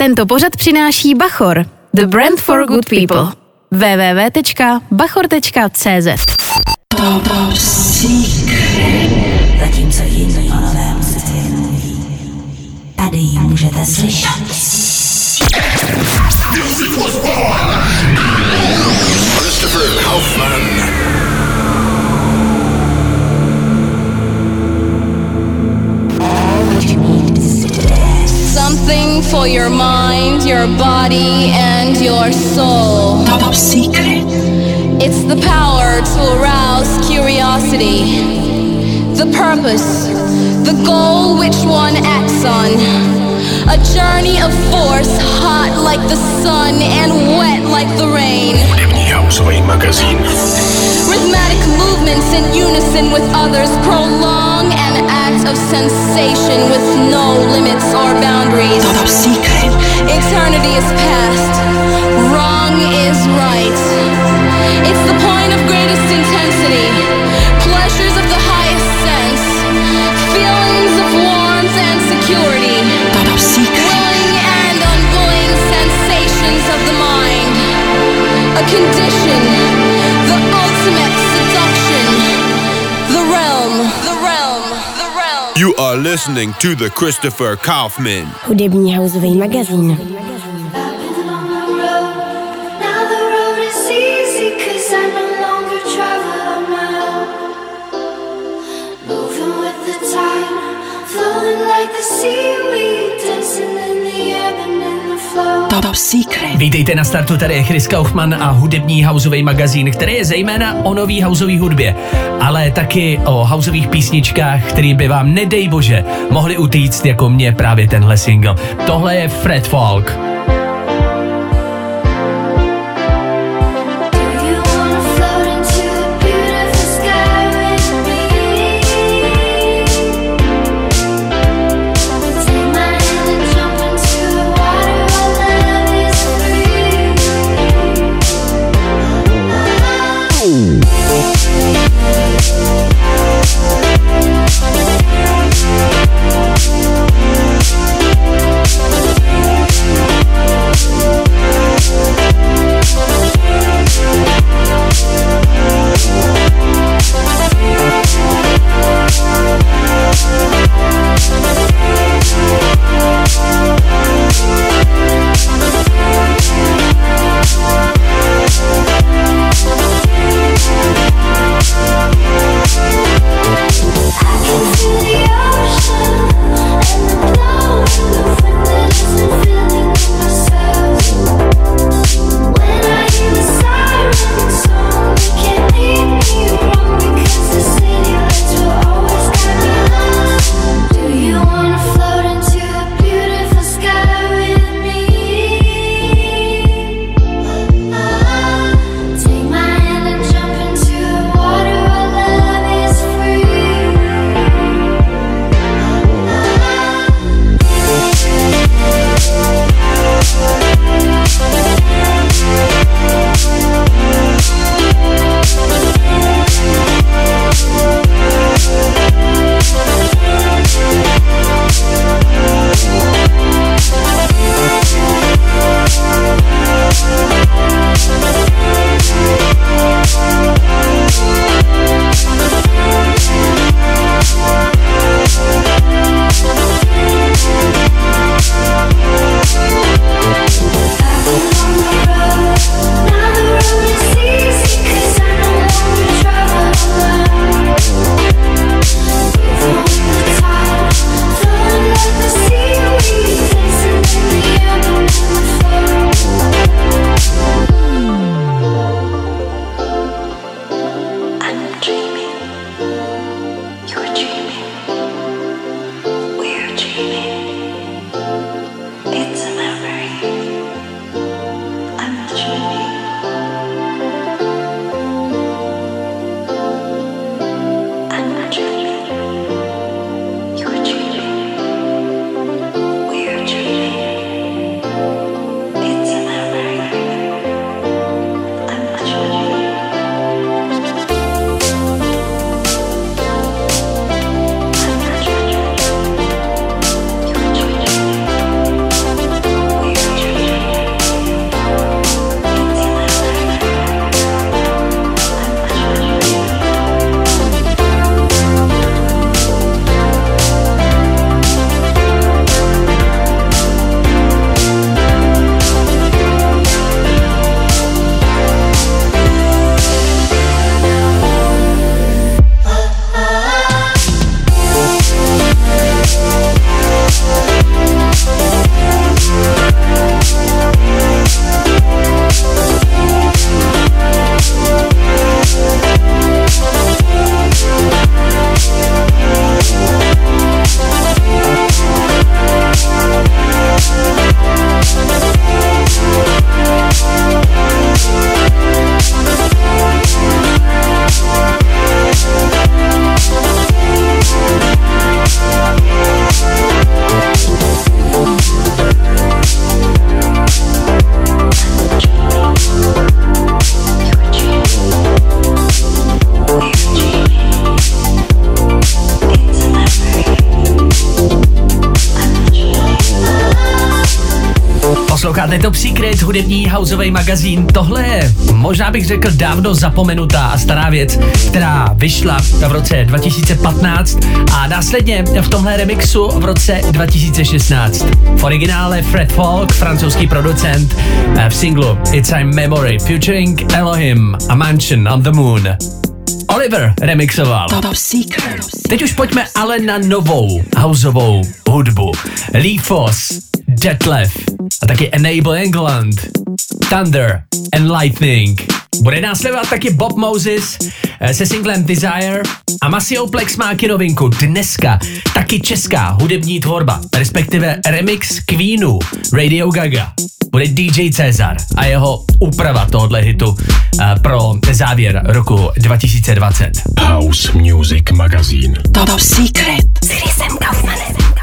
Tento pořad přináší Bachor, the brand for good people. www.bachor.cz Zatímco jiní o nové muzice jen mluví, tady ji můžete slyšet. Christopher Kaufman. Something for your mind, your body, and your soul. Top secret. It's the power to arouse curiosity, the purpose, the goal which one acts on. A journey of force, hot like the sun and wet like the rain. Hudební houseový magazín. Rhythmic movements in unison with others prolong an act of sensation with no limits or boundaries. Eternity is past, wrong is right. It's the point of greatest intensity, pleasures of the highest sense, feelings of warmth and security, willing and unwilling sensations of the mind. A condition, You are listening to the Christopher Kaufman. Hudební magazín. Top secret. Vítejte na startu, tady je Chris Kaufman a hudební houseový magazín, který je zejména o nový houseový hudbě, ale taky o houseových písničkách, který by vám, nedej bože, mohli utíct jako mě právě tenhle single. Tohle je Fred Falk. Houseový magazín. Tohle je, možná bych řekl, dávno zapomenutá a stará věc, která vyšla v roce 2015 a následně v tomhle remixu v roce 2016. V originále Fred Falk, francouzský producent, eh, v singlu It's a Memory featuring Elohim, A Mansion on the Moon. Oliver remixoval. Top Secret. Teď už pojďme ale na novou houseovou hudbu. Lee Foss, Detlef a taky Enable England, Thunder and Lightning. Bude následovat taky Bob Moses eh, se singlem Desire a Masio Plex má novinku dneska taky česká hudební tvorba, respektive remix Queenu Radio Gaga. Bude DJ Cezar a jeho úprava tohohle hitu eh, pro závěr roku 2020. House Music Magazine. Top Secret. S Chrisem Kaufmanem.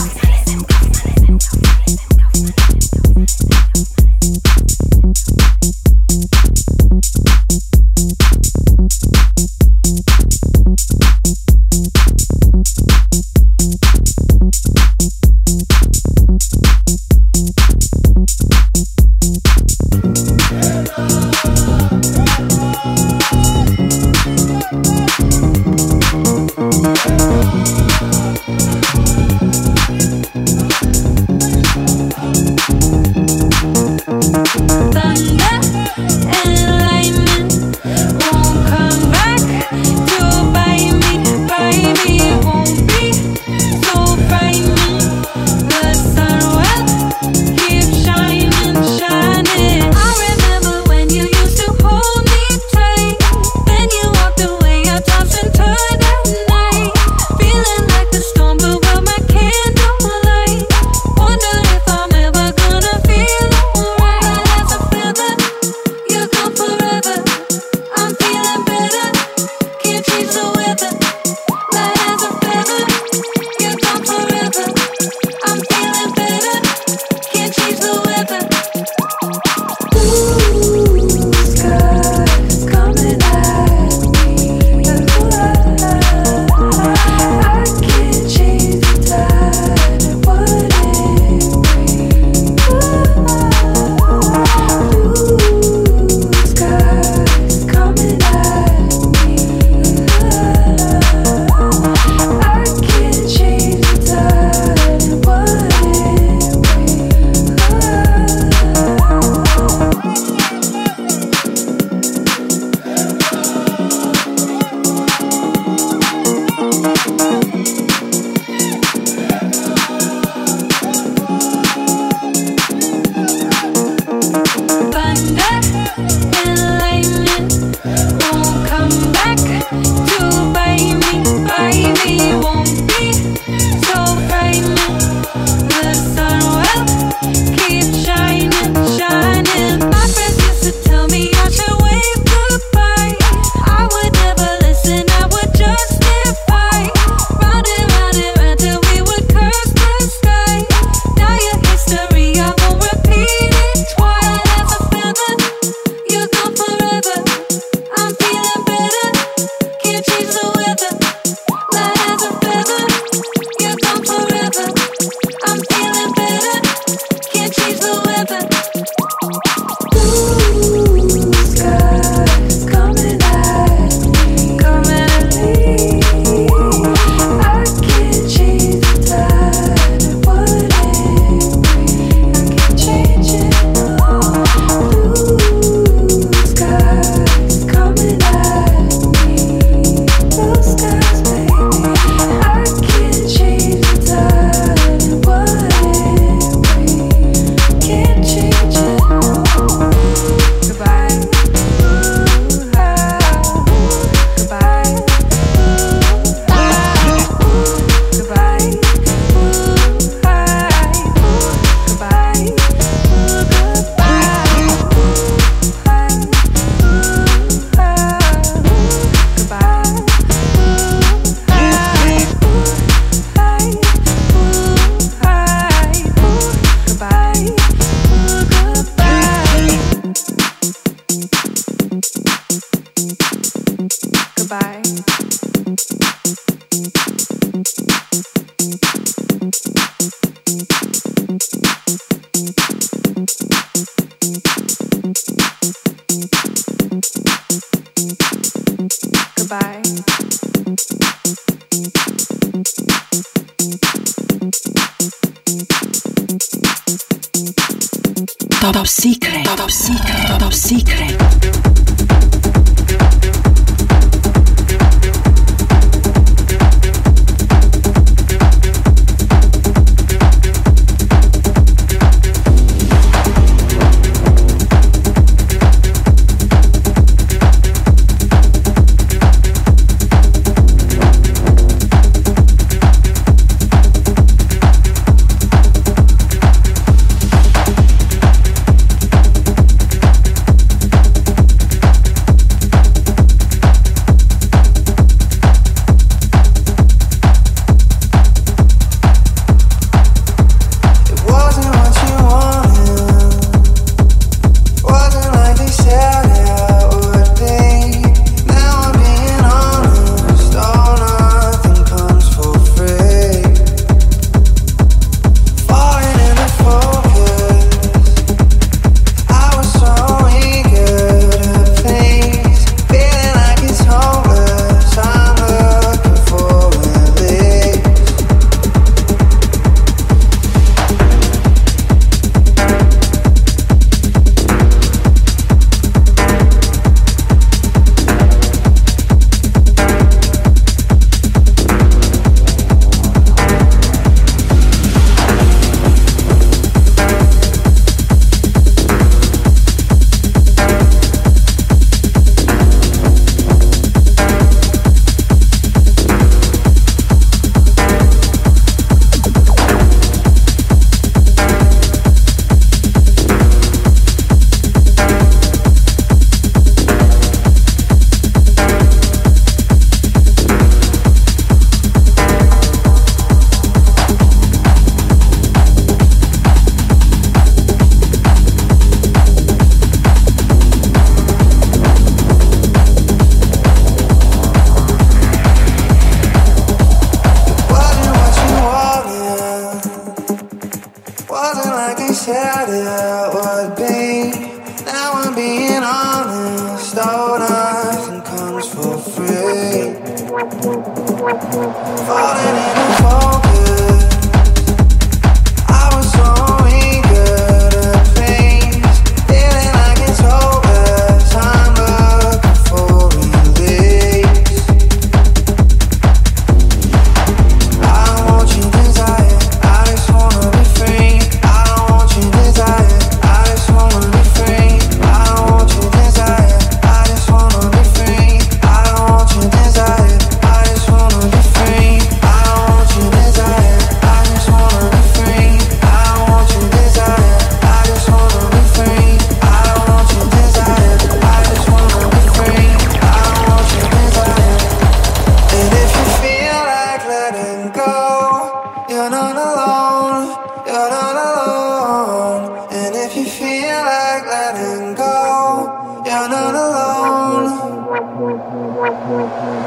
Top secret. Top secret. Top secret.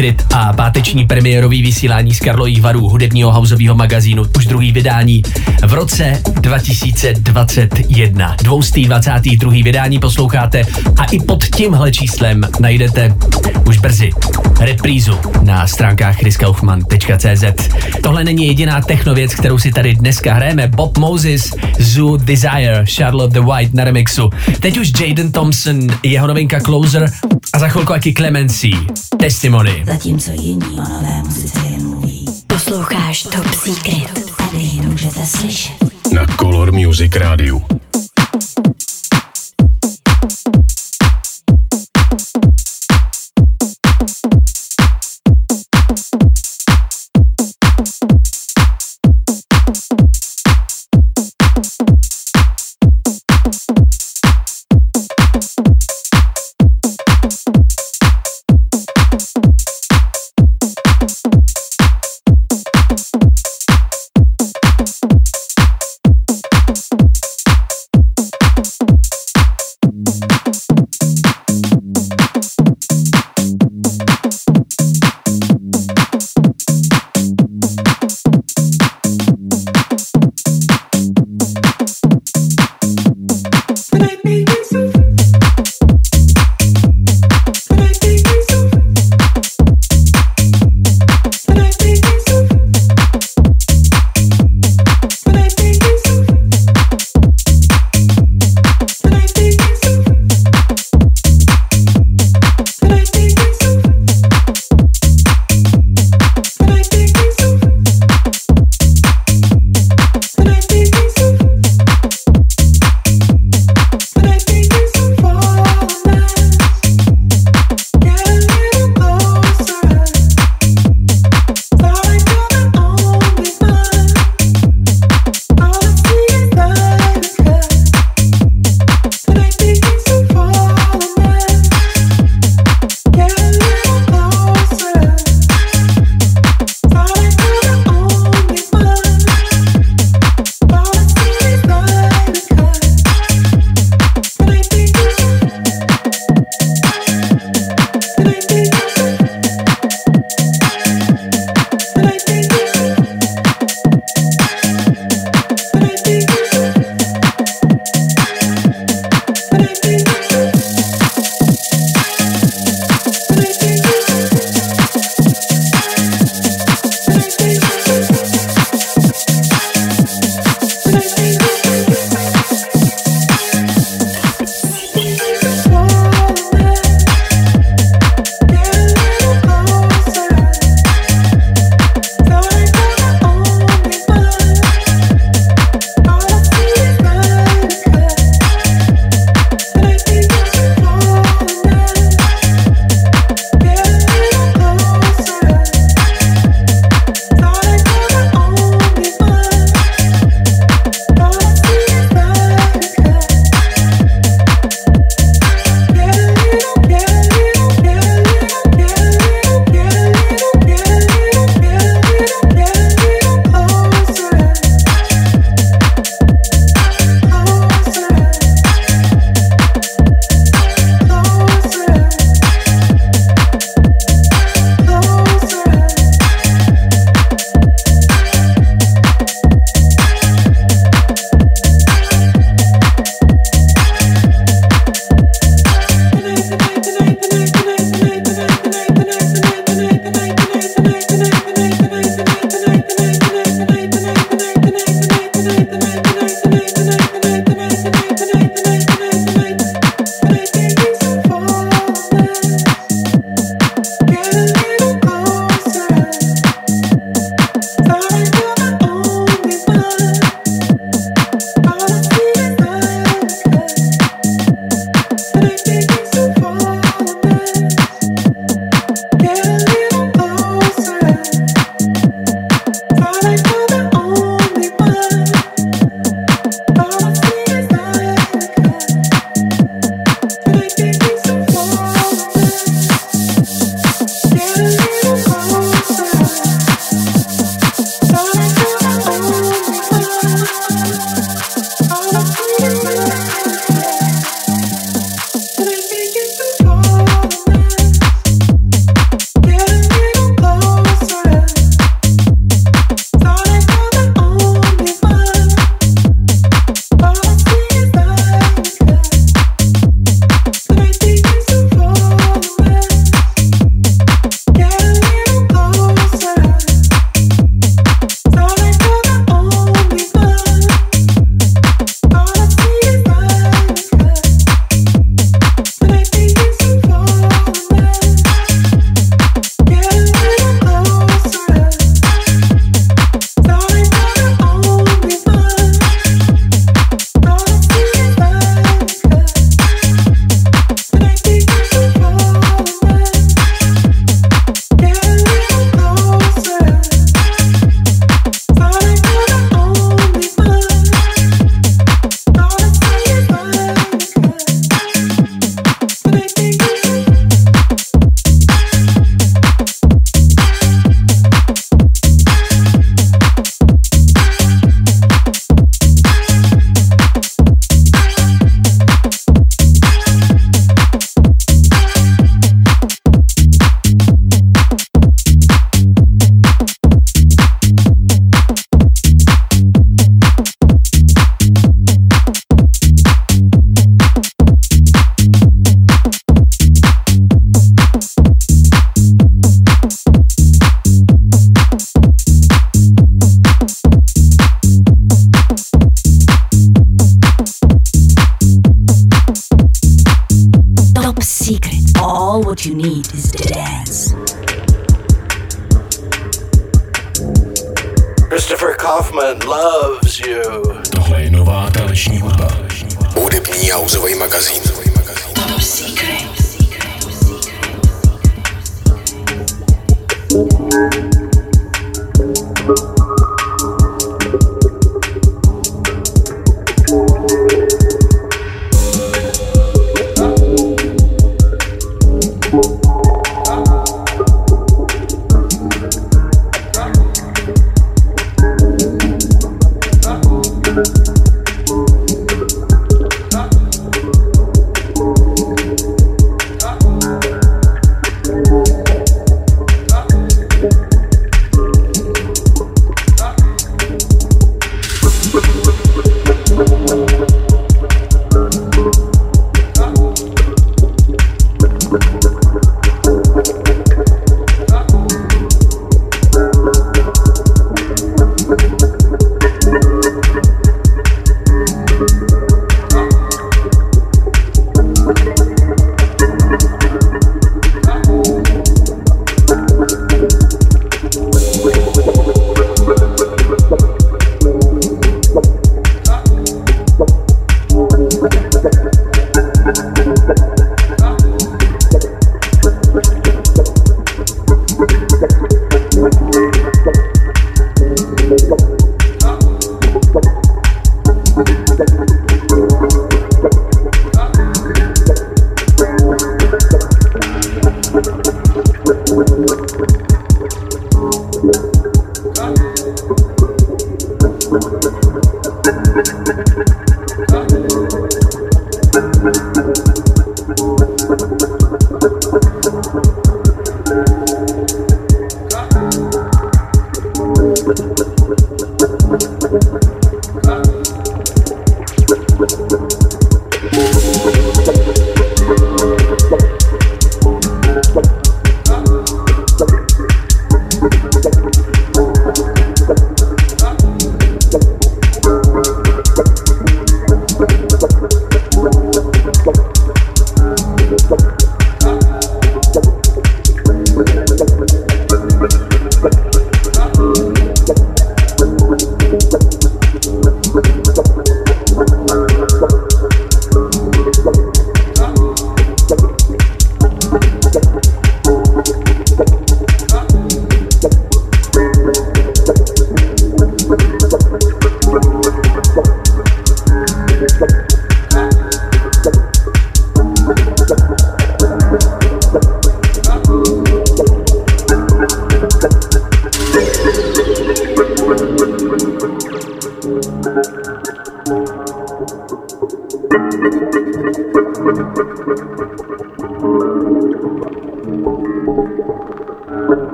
Secret a páteční premiérový vysílání z Karlových varů hudebního houseového magazínu, už druhý vydání v roce 2021. 222. vydání posloucháte a i pod tímhle číslem najdete už brzy reprízu na stránkách chriskaufman.cz. Tohle není jediná technověc, kterou si tady dneska hrajeme. Bob Moses, Zoo Desire, Charlotte the White na remixu. Teď už Jaden Thompson, jeho novinka Closer a za chvilku taky Clemency, Testimony. Zatímco jiní o nové muzice jen mluví. Posloucháš Top Secret. Tady ji můžete slyšet. Na Color Music Rádiu.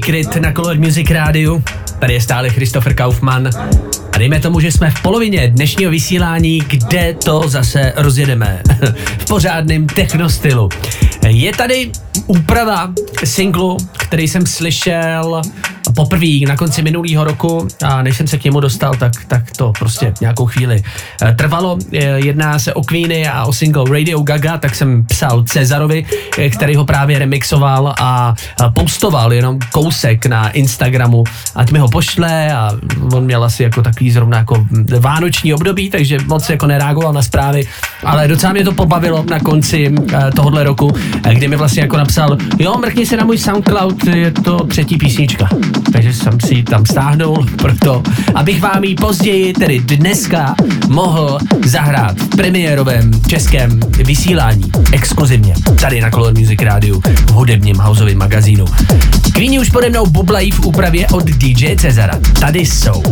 Příkryt na Color Music Rádiu. Tady je stále Christopher Kaufmann. A dejme tomu, že jsme v polovině dnešního vysílání, kde to zase rozjedeme. v pořádném technostylu. Je tady úprava singlu, který jsem slyšel poprvé na konci minulého roku a než jsem se k němu dostal, tak, tak to prostě nějakou chvíli eh, trvalo. Eh, Jedná se o Queeny a o single Radio Gaga, tak jsem psal Cezarovi, eh, který ho právě remixoval a postoval jenom kousek na Instagramu, ať mi ho pošle a on měl asi jako takový zrovna jako vánoční období, takže moc jako nereagoval na zprávy, ale docela mě to pobavilo na konci eh, tohohle roku, eh, kdy mi vlastně jako napsal, jo, mrkni se na můj Soundcloud, je to třetí písnička. Takže jsem si ji tam stáhnul, proto abych vám ji později, tedy dneska, mohl zahrát v premiérovém českém vysílání, exkluzivně, tady na Color Music Rádiu, v hudebním houseovém magazínu. Queeni už pode mnou bublají v úpravě od DJ Cezara. Tady jsou.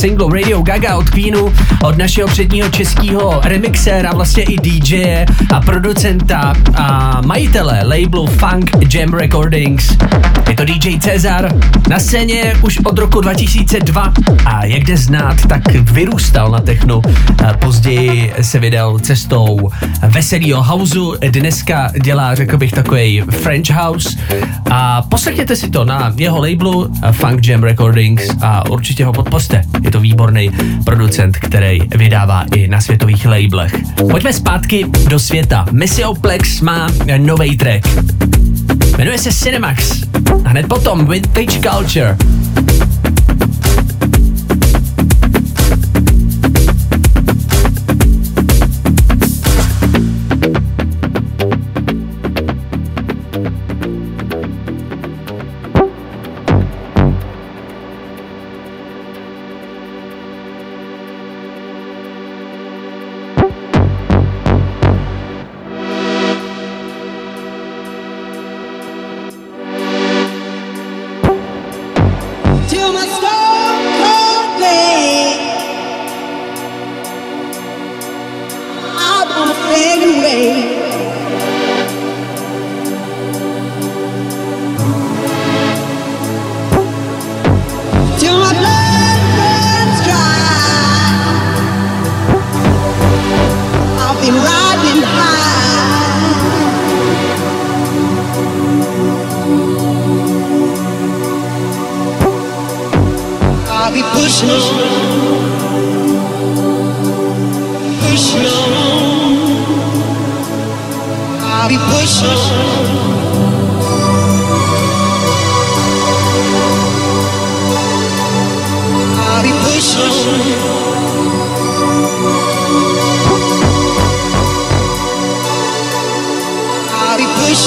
Remix singlu Radio Gaga od Queenu od našeho předního českého remixéra, vlastně i DJ a producenta a majitele labelu Funk Jam Recordings. Je to DJ Cezar, na scéně už od roku 2002 a jak jde znát, tak vyrůstal na technu. Později se vydal cestou veselého houseu, dneska dělá, řekl bych, takový French house a poslechněte si to na jeho labelu Funk Jam Recordings a určitě ho podpořte. Je to výborný producent, který Grey vydává i na světových labelech. Pojďme zpátky do světa. Missioplex má nový track. Jmenuje se Cinemax. A hned potom Vintage Culture.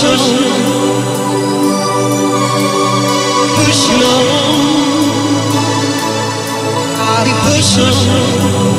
Push on. I'll be pushing on.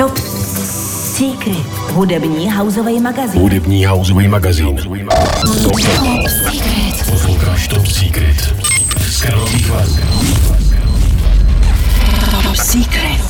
Top Secret. Hudební houseový magazín. Hudební houseový magazín. Top Secret. Posloucháš Top Secret. S Karolí Top Secret.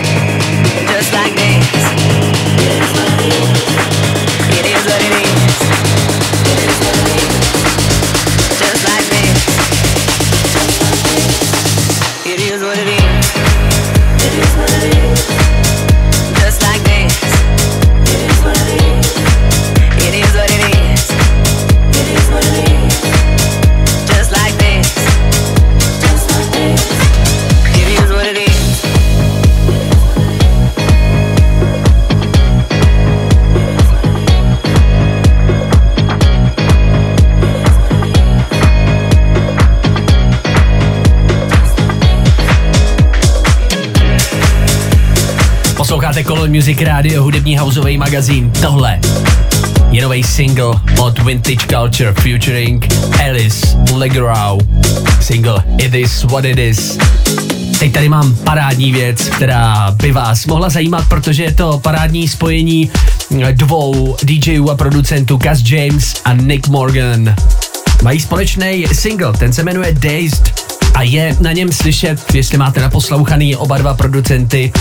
Music Radio, hudební houseový magazín. Tohle je nový single od Vintage Culture featuring Alice Legrau. Single It Is What It Is. Teď tady mám parádní věc, která by vás mohla zajímat, protože je to parádní spojení dvou DJů a producentů Cass James a Nick Morgan. Mají společný single, ten se jmenuje Dazed a je na něm slyšet, jestli máte naposlouchaný oba dva producenty,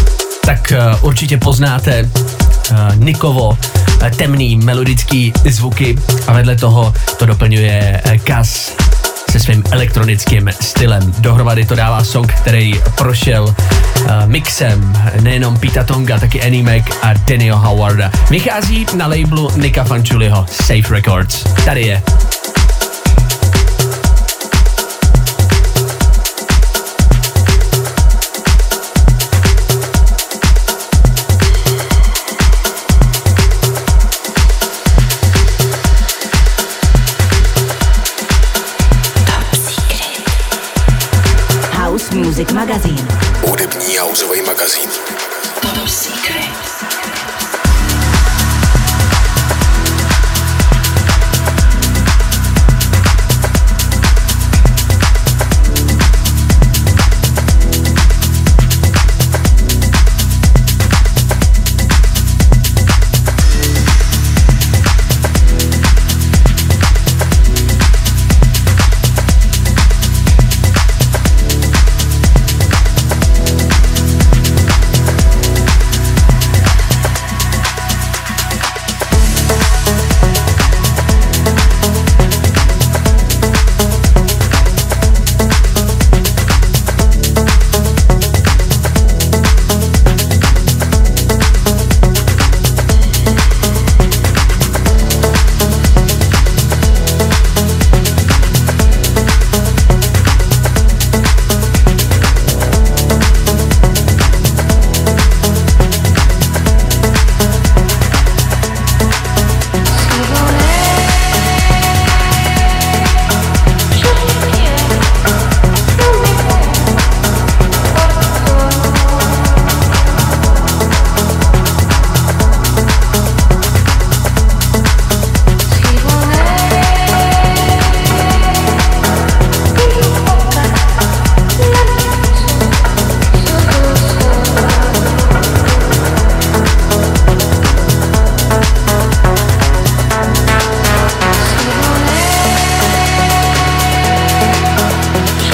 tak uh, určitě poznáte uh, Nikovo uh, temný melodický zvuky a vedle toho to doplňuje Kas se svým elektronickým stylem. Dohromady to dává song, který prošel uh, mixem nejenom Pita Tonga, taky Annie Mac a Daniel Howarda. Vychází na labelu Nika Fanchuliho Safe Records. Tady je.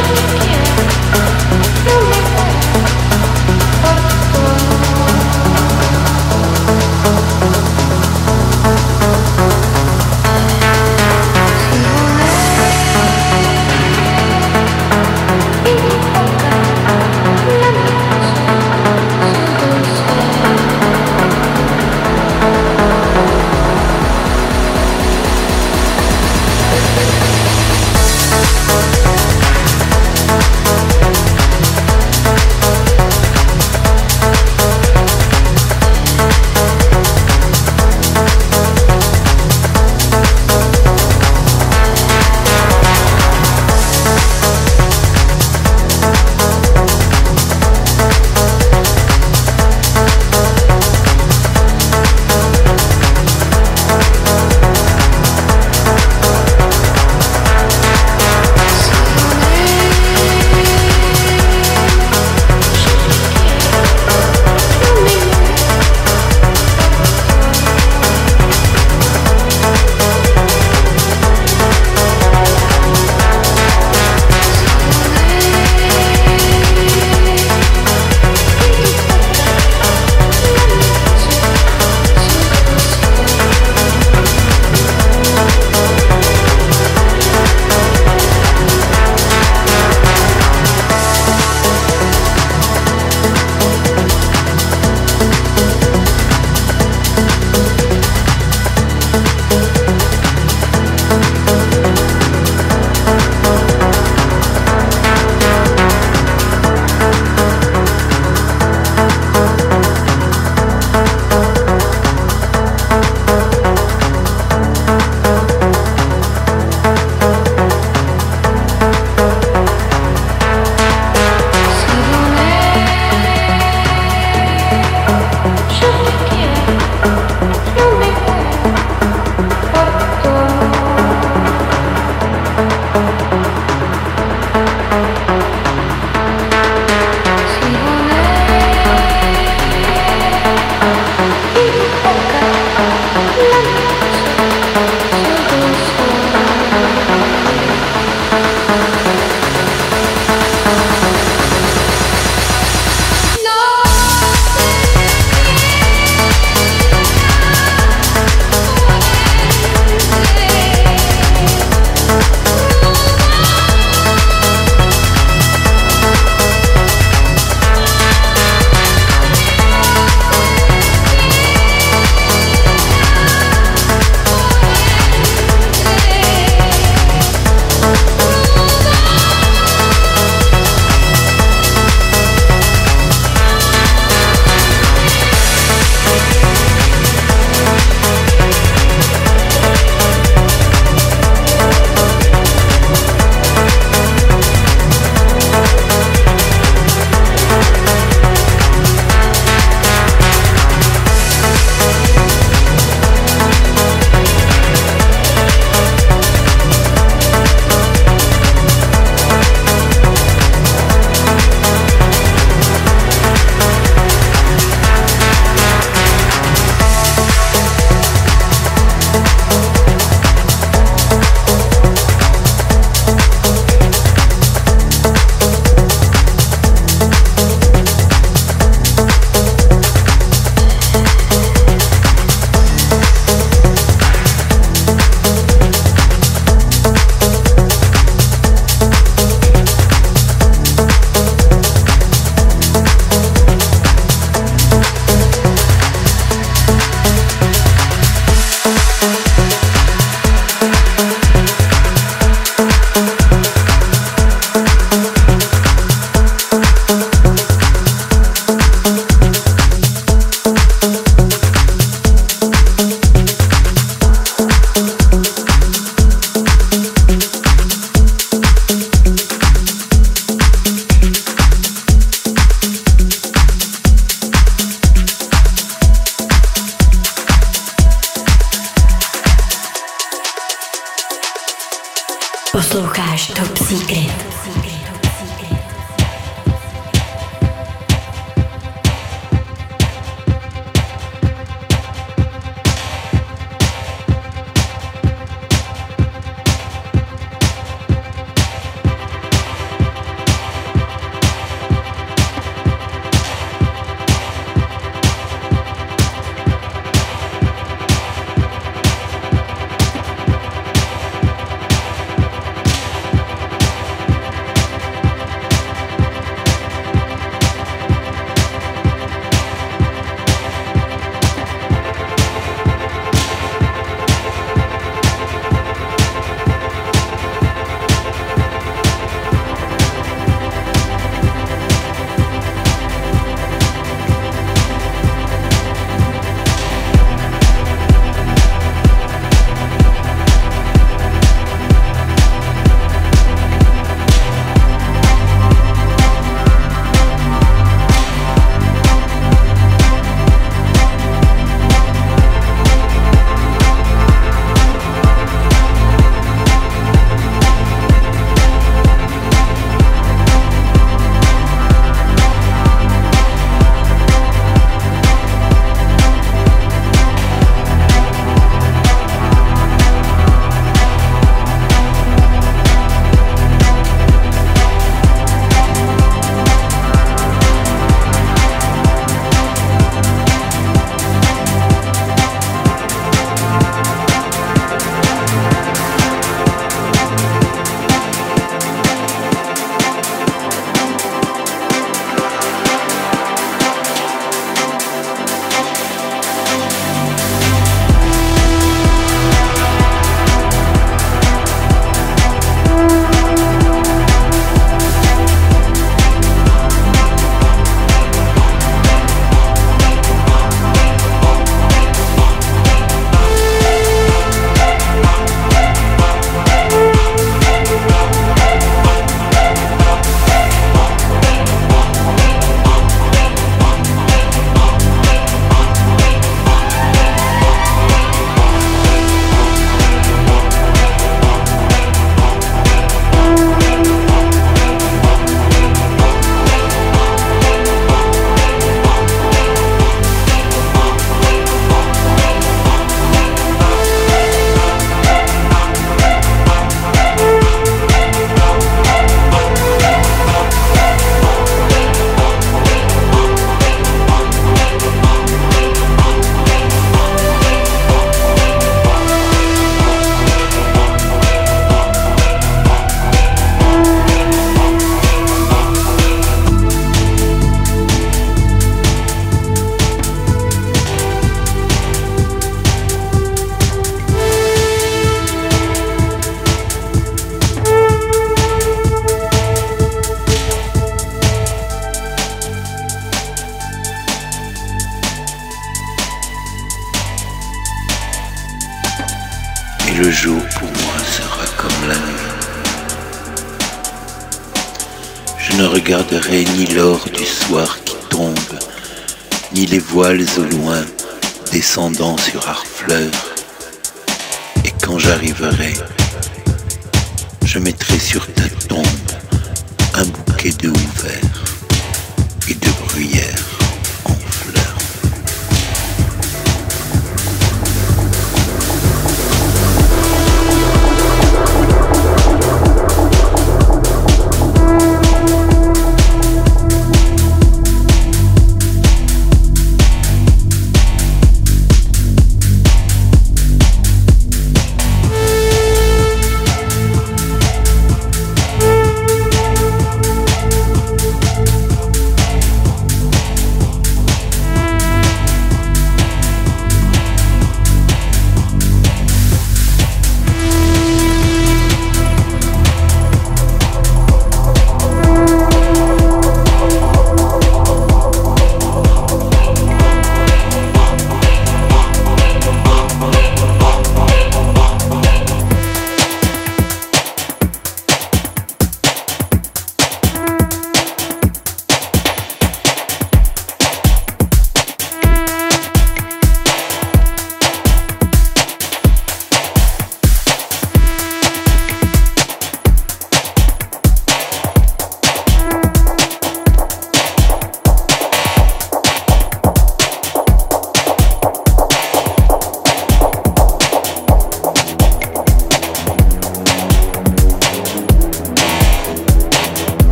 you.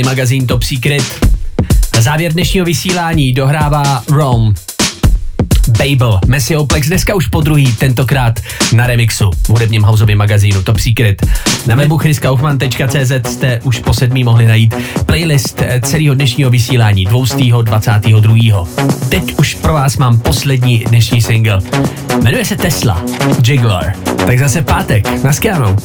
Houseový magazín Top Secret. Na závěr dnešního vysílání dohrává Rome. Babel, Messioplex, dneska už po druhý, tentokrát na remixu v hudebním houseovém magazínu Top Secret. Na webu chriskaufman.cz jste už po sedmí mohli najít playlist eh, celého dnešního vysílání 222. Teď už pro vás mám poslední dnešní single. Jmenuje se Tesla, Jiggler. Tak zase pátek, naschledanou.